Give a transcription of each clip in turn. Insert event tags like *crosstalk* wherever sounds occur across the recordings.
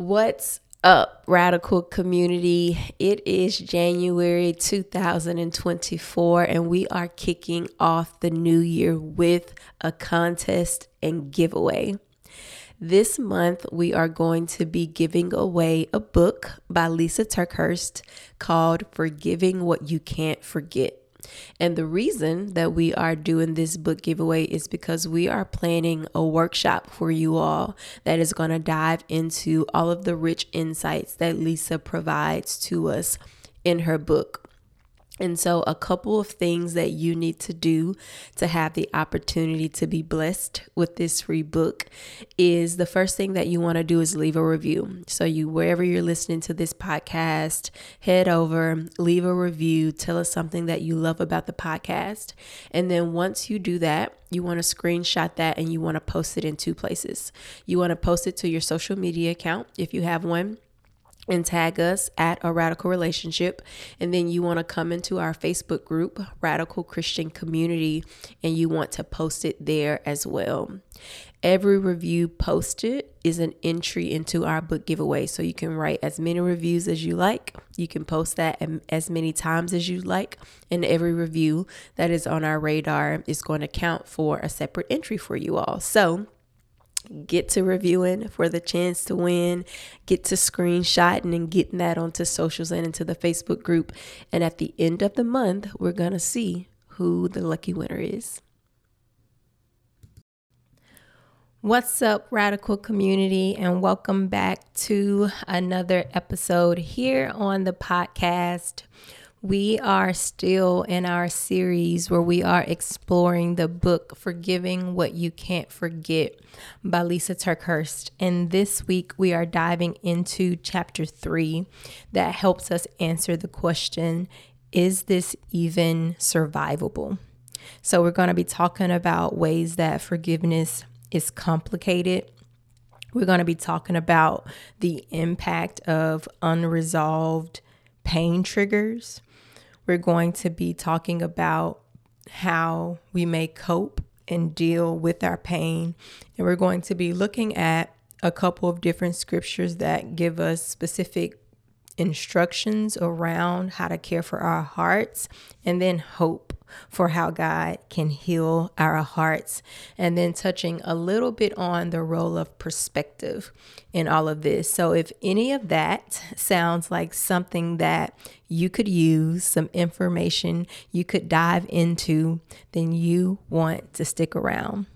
What's up, radical community? It is January 2024, and we are kicking off the new year with a contest and giveaway. This month, we are going to be giving away a book by Lisa TerKeurst called Forgiving What You Can't Forget. And the reason that we are doing this book giveaway is because we are planning a workshop for you all that is going to dive into all of the rich insights that Lisa provides to us in her book. And so, a couple of things that you need to do to have the opportunity to be blessed with this free book is the first thing that you want to do is leave a review. So, you wherever you're listening to this podcast, head over, leave a review, tell us something that you love about the podcast. And then, once you do that, you want to screenshot that and you want to post it in two places. You want to post it to your social media account if you have one and tag us at a radical relationship. And then you want to come into our Facebook group, Radical Christian Community, and you want to post it there as well. Every review posted is an entry into our book giveaway. So you can write as many reviews as you like. You can post that as many times as you like. And every review that is on our radar is going to count for a separate entry for you all. So get to reviewing for the chance to win, get to screenshotting and getting that onto socials and into the Facebook group. And at the end of the month, we're going to see who the lucky winner is. What's up, radical community, and welcome back to another episode here on the podcast we are still in our series where we are exploring the book Forgiving What You Can't Forget by Lisa TerKeurst. And this week we are diving into chapter three that helps us answer the question Is this even survivable? So, we're going to be talking about ways that forgiveness is complicated. We're going to be talking about the impact of unresolved pain triggers we're going to be talking about how we may cope and deal with our pain. And we're going to be looking at a couple of different scriptures that give us specific instructions around how to care for our hearts and then hope for how God can heal our hearts, and then touching a little bit on the role of perspective in all of this. So, if any of that sounds like something that you could use, some information you could dive into, then you want to stick around.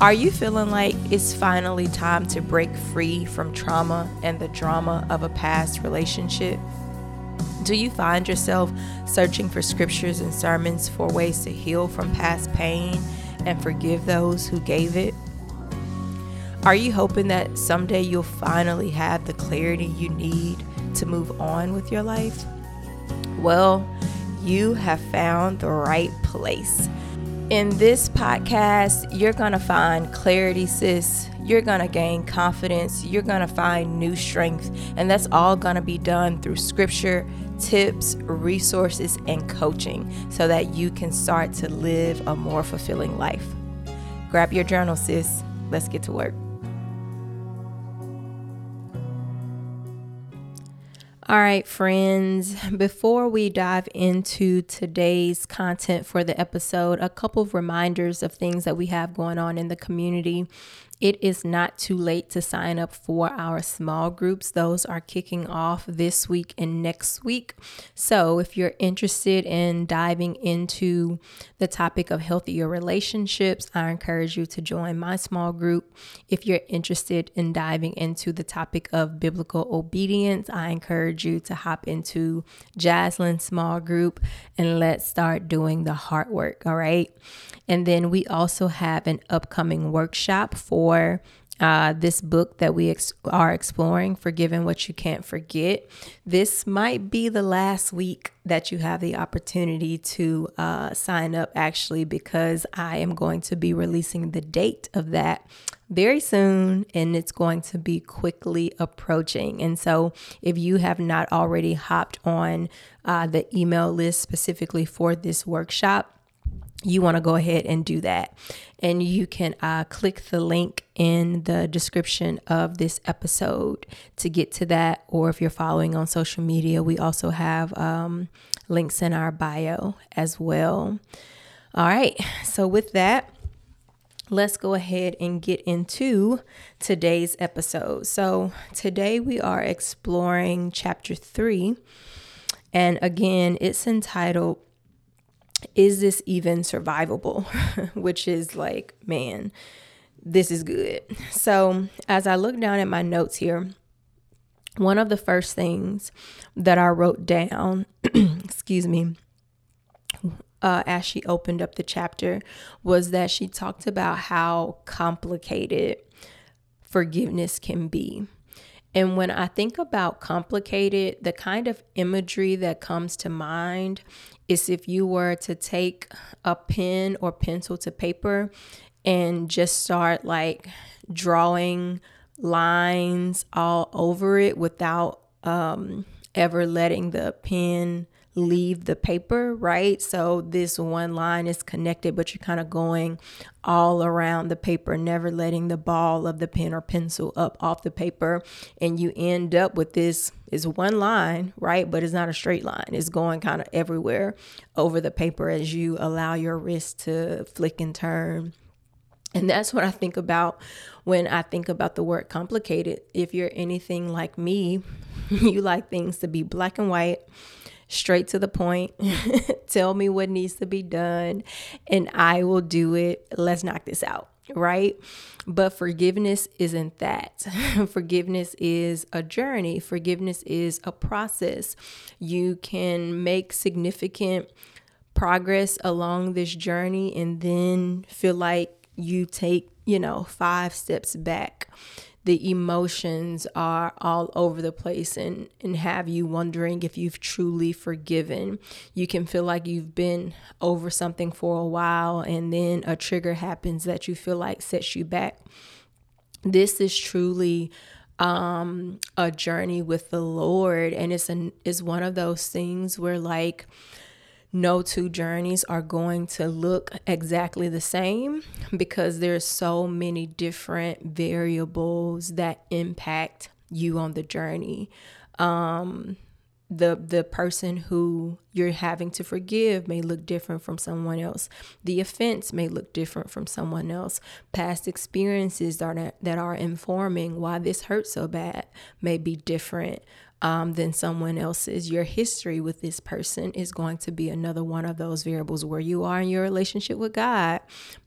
Are you feeling like it's finally time to break free from trauma and the drama of a past relationship? Do you find yourself searching for scriptures and sermons for ways to heal from past pain and forgive those who gave it? Are you hoping that someday you'll finally have the clarity you need to move on with your life? Well, you have found the right place. In this podcast, you're going to find clarity, sis. You're going to gain confidence. You're going to find new strength. And that's all going to be done through scripture, tips, resources, and coaching so that you can start to live a more fulfilling life. Grab your journal, sis. Let's get to work. All right, friends, before we dive into today's content for the episode, a couple of reminders of things that we have going on in the community. It is not too late to sign up for our small groups. Those are kicking off this week and next week. So, if you're interested in diving into the topic of healthier relationships, I encourage you to join my small group. If you're interested in diving into the topic of biblical obedience, I encourage you to hop into Jaslyn's small group and let's start doing the hard work. All right. And then we also have an upcoming workshop for uh, this book that we ex- are exploring, Forgiving What You Can't Forget. This might be the last week that you have the opportunity to uh, sign up, actually, because I am going to be releasing the date of that very soon and it's going to be quickly approaching. And so, if you have not already hopped on uh, the email list specifically for this workshop, you want to go ahead and do that. And you can uh, click the link in the description of this episode to get to that. Or if you're following on social media, we also have um, links in our bio as well. All right. So, with that, let's go ahead and get into today's episode. So, today we are exploring chapter three. And again, it's entitled is this even survivable? *laughs* Which is like, man, this is good. So, as I look down at my notes here, one of the first things that I wrote down, *clears throat* excuse me, uh, as she opened up the chapter was that she talked about how complicated forgiveness can be. And when I think about complicated, the kind of imagery that comes to mind is if you were to take a pen or pencil to paper and just start like drawing lines all over it without um, ever letting the pen leave the paper, right? So this one line is connected, but you're kind of going all around the paper, never letting the ball of the pen or pencil up off the paper. And you end up with this is one line, right? But it's not a straight line. It's going kind of everywhere over the paper as you allow your wrist to flick and turn. And that's what I think about when I think about the word complicated. If you're anything like me, *laughs* you like things to be black and white straight to the point. *laughs* Tell me what needs to be done, and I will do it. Let's knock this out, right? But forgiveness isn't that. *laughs* forgiveness is a journey, forgiveness is a process. You can make significant progress along this journey and then feel like you take, you know, five steps back the emotions are all over the place and, and have you wondering if you've truly forgiven. You can feel like you've been over something for a while and then a trigger happens that you feel like sets you back. This is truly um a journey with the Lord and it's an is one of those things where like no two journeys are going to look exactly the same because there's so many different variables that impact you on the journey. Um, the the person who you're having to forgive may look different from someone else. The offense may look different from someone else. Past experiences that are, that are informing why this hurt so bad may be different um, than someone else's. Your history with this person is going to be another one of those variables. Where you are in your relationship with God,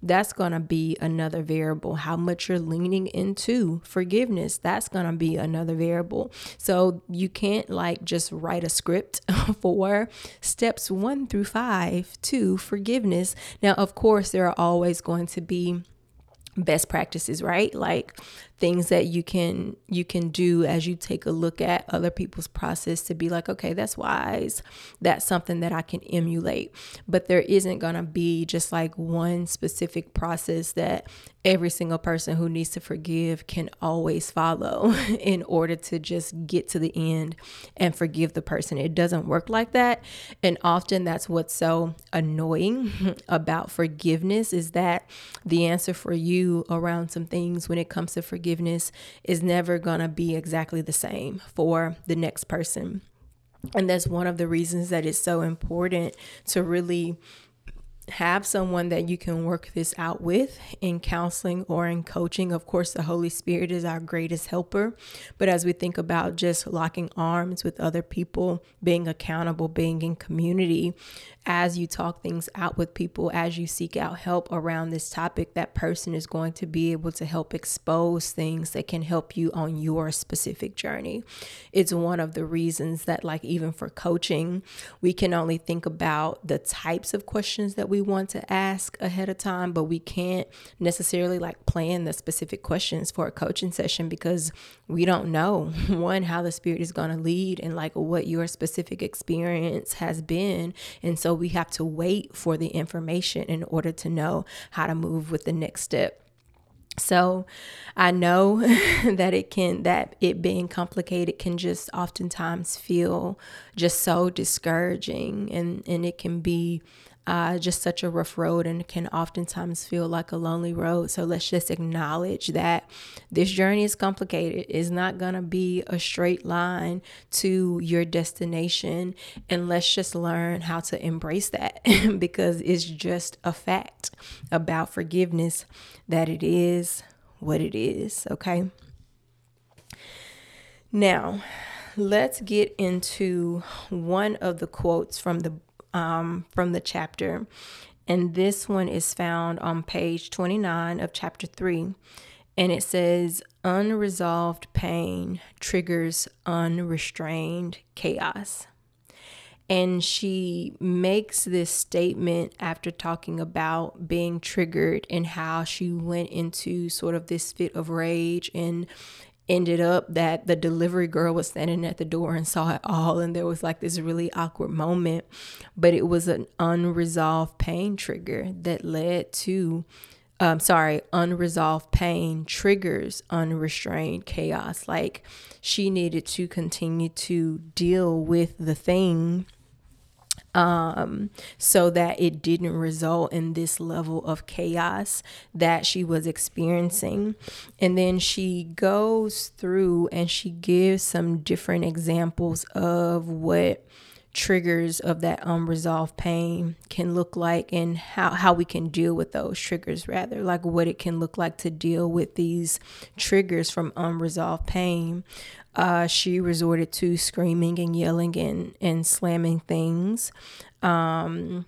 that's going to be another variable. How much you're leaning into forgiveness, that's going to be another variable. So you can't like just write a script *laughs* for steps one through five to forgiveness. Now, of course, there are always going to be best practices right like things that you can you can do as you take a look at other people's process to be like okay that's wise. That's something that i can emulate. But there isn't going to be just like one specific process that every single person who needs to forgive can always follow *laughs* in order to just get to the end and forgive the person. It doesn't work like that. And often that's what's so annoying *laughs* about forgiveness is that the answer for you around some things when it comes to forgiveness forgiveness is never going to be exactly the same for the next person. And that's one of the reasons that it's so important to really have someone that you can work this out with in counseling or in coaching. Of course, the Holy Spirit is our greatest helper. But as we think about just locking arms with other people, being accountable, being in community, as you talk things out with people, as you seek out help around this topic, that person is going to be able to help expose things that can help you on your specific journey. It's one of the reasons that, like, even for coaching, we can only think about the types of questions that we want to ask ahead of time, but we can't necessarily like plan the specific questions for a coaching session because we don't know *laughs* one, how the Spirit is going to lead and like what your specific experience has been. And so we have to wait for the information in order to know how to move with the next step. So I know *laughs* that it can, that it being complicated can just oftentimes feel just so discouraging and, and it can be uh, just such a rough road and can oftentimes feel like a lonely road. So let's just acknowledge that this journey is complicated. It's not going to be a straight line to your destination. And let's just learn how to embrace that *laughs* because it's just a fact about forgiveness that it is what it is. Okay. Now, let's get into one of the quotes from the um, from the chapter. And this one is found on page 29 of chapter 3. And it says, Unresolved pain triggers unrestrained chaos. And she makes this statement after talking about being triggered and how she went into sort of this fit of rage and ended up that the delivery girl was standing at the door and saw it all and there was like this really awkward moment. But it was an unresolved pain trigger that led to um sorry unresolved pain triggers unrestrained chaos. Like she needed to continue to deal with the thing um, so that it didn't result in this level of chaos that she was experiencing. And then she goes through and she gives some different examples of what triggers of that unresolved pain can look like and how, how we can deal with those triggers rather like what it can look like to deal with these triggers from unresolved pain uh, she resorted to screaming and yelling and, and slamming things. Um,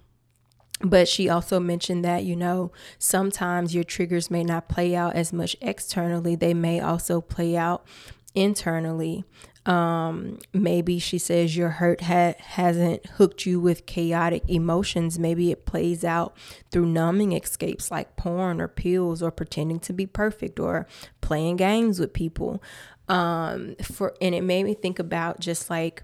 but she also mentioned that, you know, sometimes your triggers may not play out as much externally, they may also play out internally. Um, maybe she says your hurt ha- hasn't hooked you with chaotic emotions. Maybe it plays out through numbing escapes like porn or pills or pretending to be perfect or playing games with people um for and it made me think about just like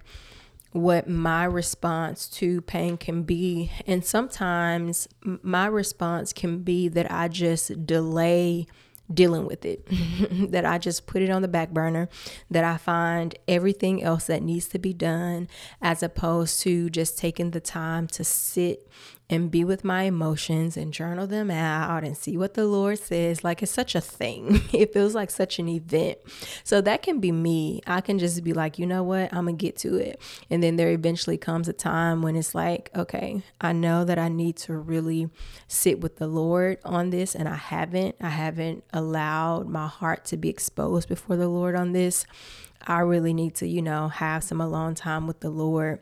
what my response to pain can be and sometimes my response can be that I just delay dealing with it, *laughs* that I just put it on the back burner, that I find everything else that needs to be done, as opposed to just taking the time to sit and be with my emotions and journal them out and see what the Lord says. Like it's such a thing. *laughs* It feels like such an event. So that can be me. I can just be like, you know what? I'm going to get to it. And then there eventually comes a time when it's like, okay, I know that I need to really sit with the Lord on this. And I haven't. I haven't allowed my heart to be exposed before the Lord on this. I really need to, you know, have some alone time with the Lord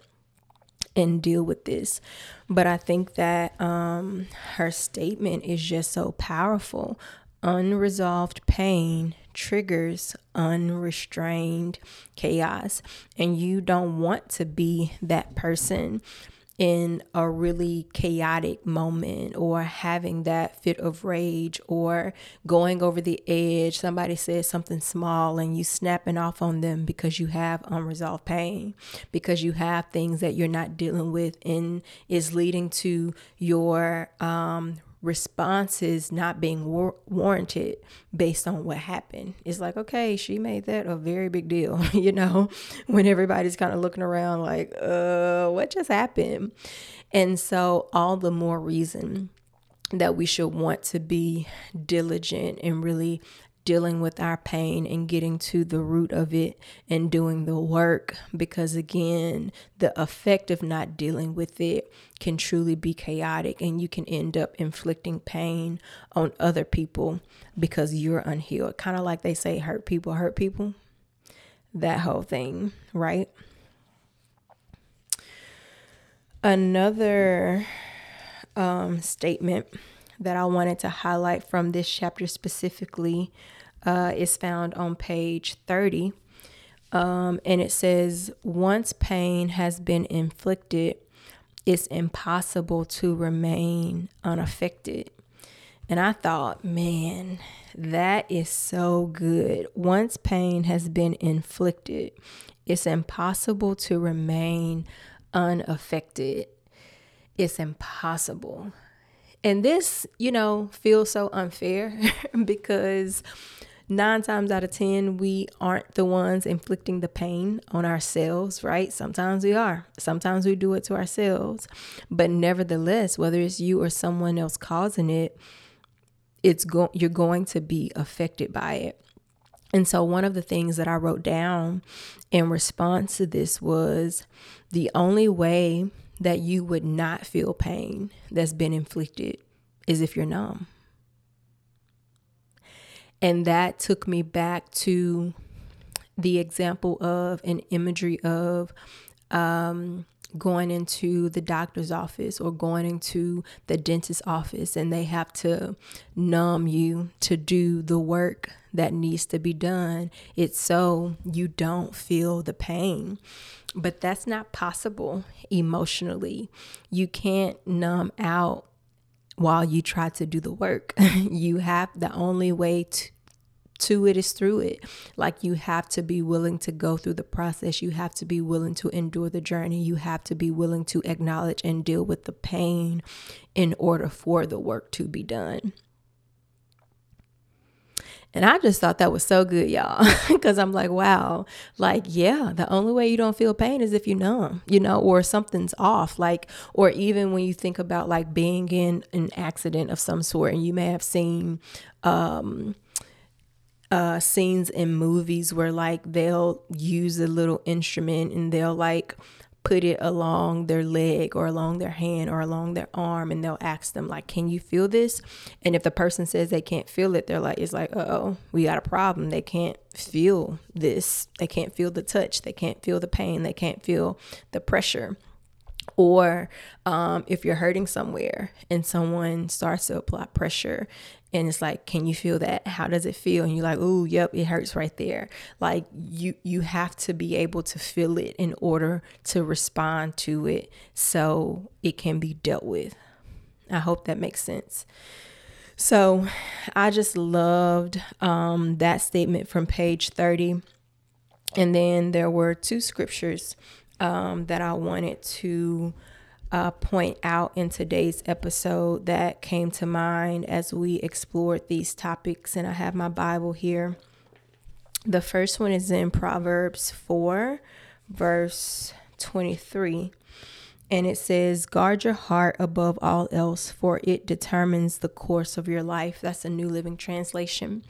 and deal with this. But I think that um, her statement is just so powerful. Unresolved pain triggers unrestrained chaos, and you don't want to be that person in a really chaotic moment or having that fit of rage or going over the edge. Somebody says something small and you snapping off on them because you have unresolved pain, because you have things that you're not dealing with and is leading to your um, responses not being war- warranted based on what happened. It's like, okay, she made that a very big deal, *laughs* you know, when everybody's kind of looking around like, uh, what just happened? And so, all the more reason that we should want to be diligent and really dealing with our pain and getting to the root of it and doing the work because again the effect of not dealing with it can truly be chaotic and you can end up inflicting pain on other people because you're unhealed. Kind of like they say hurt people hurt people. That whole thing right? Another um, statement that I wanted to highlight from this chapter specifically uh, is found on page 30. Um, and it says, Once pain has been inflicted, it's impossible to remain unaffected. And I thought, man, that is so good. Once pain has been inflicted, it's impossible to remain unaffected. It's impossible. And this, you know, feels so unfair *laughs* because nine times out of 10, we aren't the ones inflicting the pain on ourselves, right? Sometimes we are. Sometimes we do it to ourselves. But nevertheless, whether it's you or someone else causing it, it's go- you're going to be affected by it. And so, one of the things that I wrote down in response to this was the only way that you would not feel pain that's been inflicted is if you're numb. And that took me back to the example of an imagery of um, going into the doctor's office or going into the dentist's office and they have to numb you to do the work that needs to be done. It's so you don't feel the pain. But that's not possible emotionally. You can't numb out while you try to do the work. *laughs* you have the only way to to it is through it. Like you have to be willing to go through the process. You have to be willing to endure the journey. You have to be willing to acknowledge and deal with the pain in order for the work to be done. And I just thought that was so good, y'all, *laughs* because I'm like, wow, like, yeah, the only way you don't feel pain is if you numb, you know, or something's off. Like, or even when you think about like being in an accident of some sort, and you may have seen, um, uh, scenes in movies where like they'll use a little instrument and they'll like put it along their leg or along their hand or along their arm and they'll ask them like can you feel this? And if the person says they can't feel it they're like it's like oh we got a problem. They can't feel this. They can't feel the touch. They can't feel the pain. They can't feel the pressure. Or um, if you're hurting somewhere and someone starts to apply pressure and it's like can you feel that? How does it feel? And you're like oh yep it hurts right there. Like you you have to be able to feel it in order to respond to it so it can be dealt with. I hope that makes sense. So i just loved um, that statement from page 30 and then there were two scriptures um, that i wanted to uh, point out in today's episode that came to mind as we explored these topics. And I have my Bible here. The first one is in Proverbs 4, verse 23 and it says, Guard your heart above all else, for it determines the course of your life. That's a New Living Translation.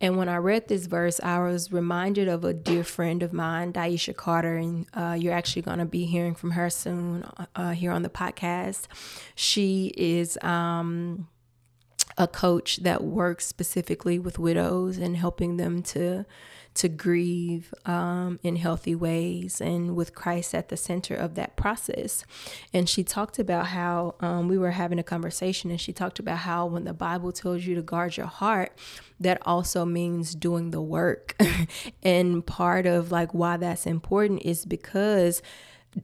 And when I read this verse, I was reminded of a dear friend of mine, Daisha Carter, and uh, you're actually going to be hearing from her soon uh, here on the podcast. She is. Um, a coach that works specifically with widows and helping them to to grieve um, in healthy ways and with Christ at the center of that process. And she talked about how um, we were having a conversation, and she talked about how when the Bible tells you to guard your heart, that also means doing the work. *laughs* and part of like why that's important is because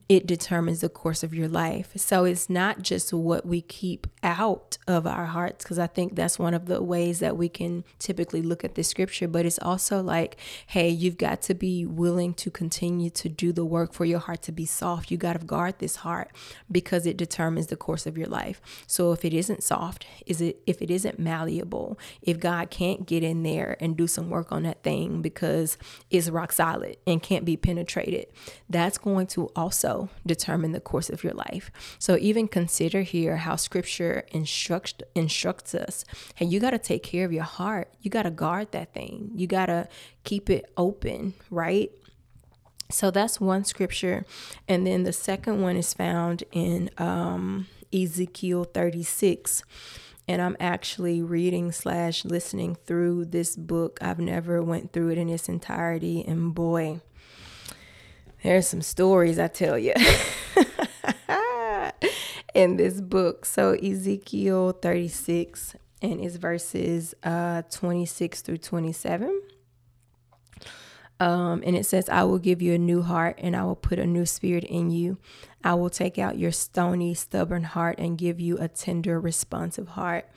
it determines the course of your life. So it's not just what we keep out of our hearts, because I think that's one of the ways that we can typically look at the scripture, but it's also like, hey, you've got to be willing to continue to do the work for your heart to be soft. You got to guard this heart because it determines the course of your life. So if it isn't soft, is it if it isn't malleable, if God can't get in there and do some work on that thing because it's rock solid and can't be penetrated, that's going to also also determine the course of your life. So even consider here how scripture instructs instructs us. Hey, you got to take care of your heart. You got to guard that thing. You got to keep it open, right? So that's one scripture. And then the second one is found in um, Ezekiel 36 and I'm actually reading slash listening through this book. I've never went through it in its entirety, and boy, there's some stories I tell you *laughs* in this book. So Ezekiel 36 and it's verses uh, 26 through 27. Um, and it says, I will give you a new heart and I will put a new spirit in you. I will take out your stony, stubborn heart and give you a tender, responsive heart.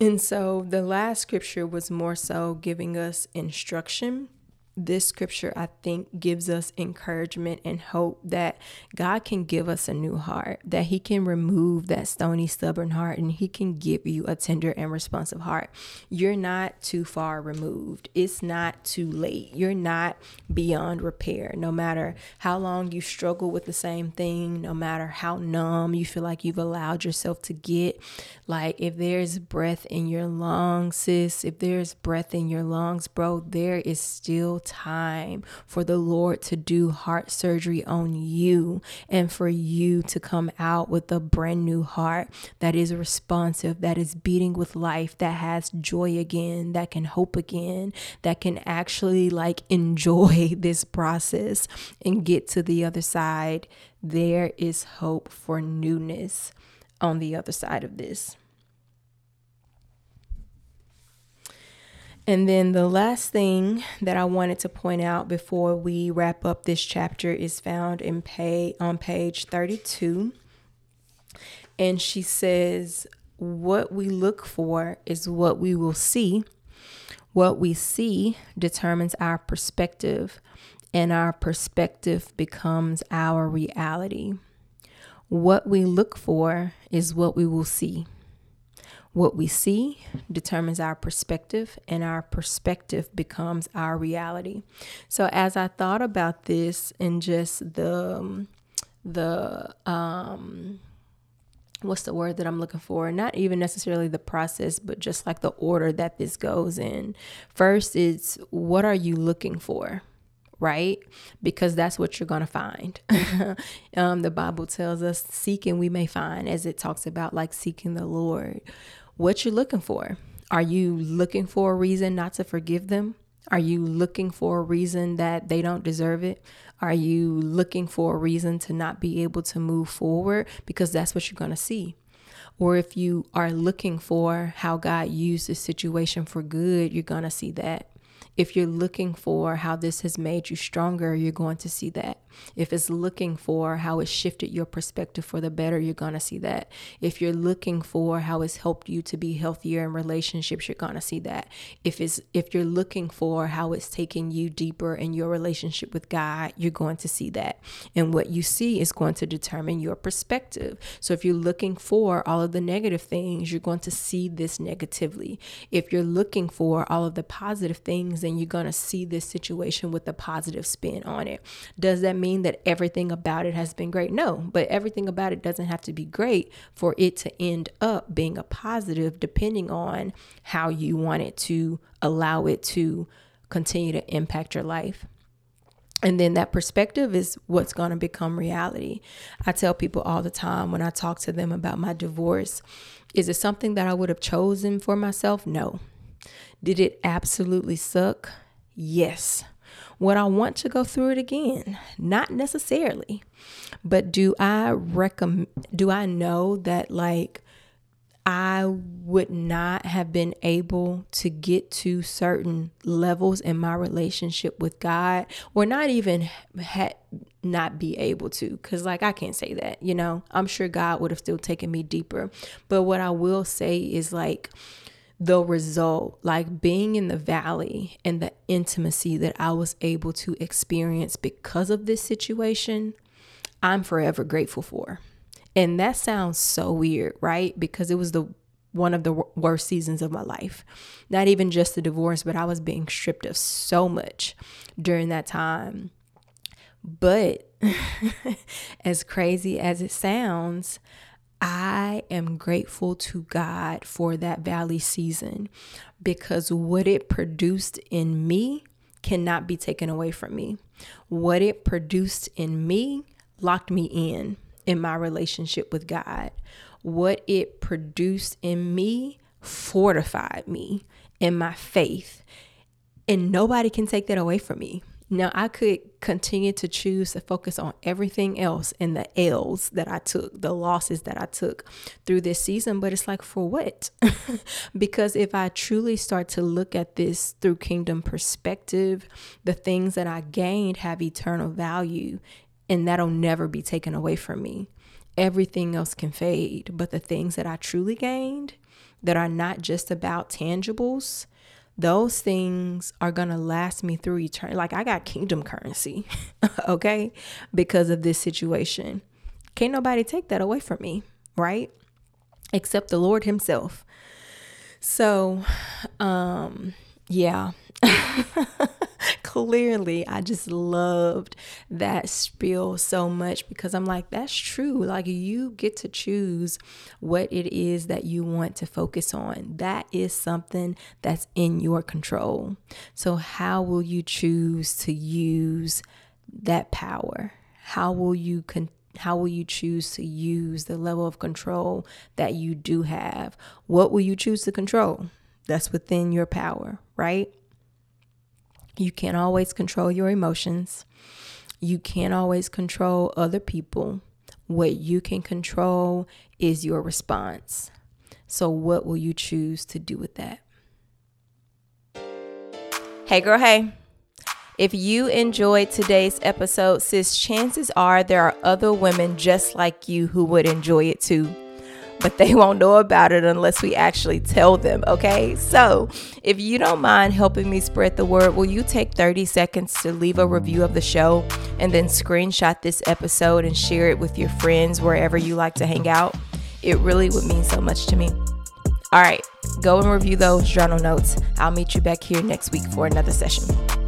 And so the last scripture was more so giving us instruction this scripture, I think, gives us encouragement and hope that God can give us a new heart, that He can remove that stony, stubborn heart, and He can give you a tender and responsive heart. You're not too far removed, it's not too late. You're not beyond repair. No matter how long you struggle with the same thing, no matter how numb you feel like you've allowed yourself to get, like if there's breath in your lungs, sis, if there's breath in your lungs, bro, there is still time for the Lord to do heart surgery on you and for you to come out with a brand new heart that is responsive, that is beating with life, that has joy again, that can hope again, that can actually like *laughs* enjoy this process and get to the other side. There is hope for newness on the other side of this. And then the last thing that I wanted to point out before we wrap up this chapter is found in pay on page 32. And she says, What we look for is what we will see. What we see determines our perspective, and our perspective becomes our reality. What we look for is what we will see. What we see determines our perspective, and our perspective becomes our reality. So, as I thought about this and just the the um, what's the word that I'm looking for? Not even necessarily the process, but just like the order that this goes in. First, it's what are you looking for? right? Because that's what you're going to find. *laughs* um, the Bible tells us, seek and we may find, as it talks about like seeking the Lord what you're looking for. Are you looking for a reason not to forgive them? Are you looking for a reason that they don't deserve it? Are you looking for a reason to not be able to move forward? Because that's what you're going to see. Or if you are looking for how God used this situation for good, you're going to see that. If you're looking for how this has made you stronger, you're going to see that. If it's looking for how it shifted your perspective for the better, you're going to see that. If you're looking for how it's helped you to be healthier in relationships, you're going to see that. If it's if you're looking for how it's taken you deeper in your relationship with God, you're going to see that. And what you see is going to determine your perspective. So if you're looking for all of the negative things, you're going to see this negatively. If you're looking for all of the positive things, then you're going to see this situation with a positive spin on it. Does that mean mean that everything about it has been great. No, but everything about it doesn't have to be great for it to end up being a positive, depending on how you want it to allow it to continue to impact your life. And then that perspective is what's going to become reality. I tell people all the time when I talk to them about my divorce is it something that I would have chosen for myself? No. Did it absolutely suck? Yes. Would I want to go through it again? Not necessarily. But do I recommend do I know that like I would not have been able to get to certain levels in my relationship with God or not even had not be able to cuz like I can't say that, you know. I'm sure God would have still taken me deeper. But what I will say is like the result, like being in the valley and the intimacy that I was able to experience because of this situation, I'm forever grateful for. And that sounds so weird, right? Because it was the one of the worst seasons of my life. Not even just the divorce, but I was being stripped of so much during that time. But *laughs* as crazy as it sounds, I am grateful to God for that valley season because what it produced in me cannot be taken away from me. What it produced in me locked me in in my relationship with God. What it produced in me fortified me in my faith. And nobody can take that away from me. Now, I could continue to choose to focus on everything else and the L's that I took, the losses that I took through this season, but it's like, for what? *laughs* because if I truly start to look at this through kingdom perspective, the things that I gained have eternal value and that'll never be taken away from me. Everything else can fade, but the things that I truly gained that are not just about tangibles, those things are going to last me through eternity. Like I got kingdom currency, *laughs* okay, because of this situation. Can't nobody take that away from me, right? Except the Lord Himself. So, um, yeah. *laughs* Clearly, I just loved that spiel so much because I'm like, that's true. Like, you get to choose what it is that you want to focus on. That is something that's in your control. So, how will you choose to use that power? How will you con- how will you choose to use the level of control that you do have? What will you choose to control? That's within your power, right? You can't always control your emotions. You can't always control other people. What you can control is your response. So, what will you choose to do with that? Hey, girl, hey. If you enjoyed today's episode, sis, chances are there are other women just like you who would enjoy it too but they *laughs* won't know about it unless we actually tell them, okay? So, if you don't mind helping me spread the word, will you take 30 seconds to leave a review of the show and then screenshot this episode and share it with your friends wherever you like to hang out? It really would mean so much to me. All right, go and review those journal notes. I'll meet you back here next week for another session.